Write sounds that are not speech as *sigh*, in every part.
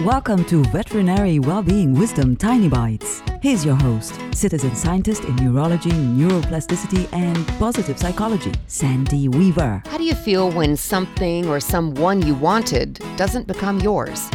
Welcome to Veterinary Wellbeing Wisdom Tiny Bites. Here's your host, citizen scientist in neurology, neuroplasticity, and positive psychology, Sandy Weaver. How do you feel when something or someone you wanted doesn't become yours?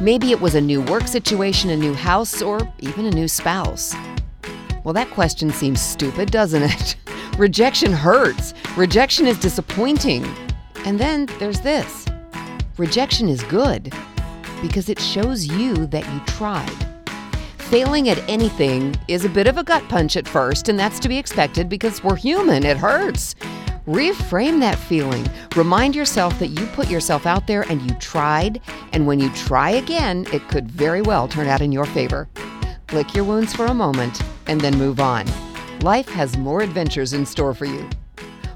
Maybe it was a new work situation, a new house, or even a new spouse. Well, that question seems stupid, doesn't it? *laughs* Rejection hurts. Rejection is disappointing. And then there's this rejection is good because it shows you that you tried. Failing at anything is a bit of a gut punch at first, and that's to be expected because we're human. It hurts. Reframe that feeling. Remind yourself that you put yourself out there and you tried, and when you try again, it could very well turn out in your favor. Lick your wounds for a moment and then move on. Life has more adventures in store for you.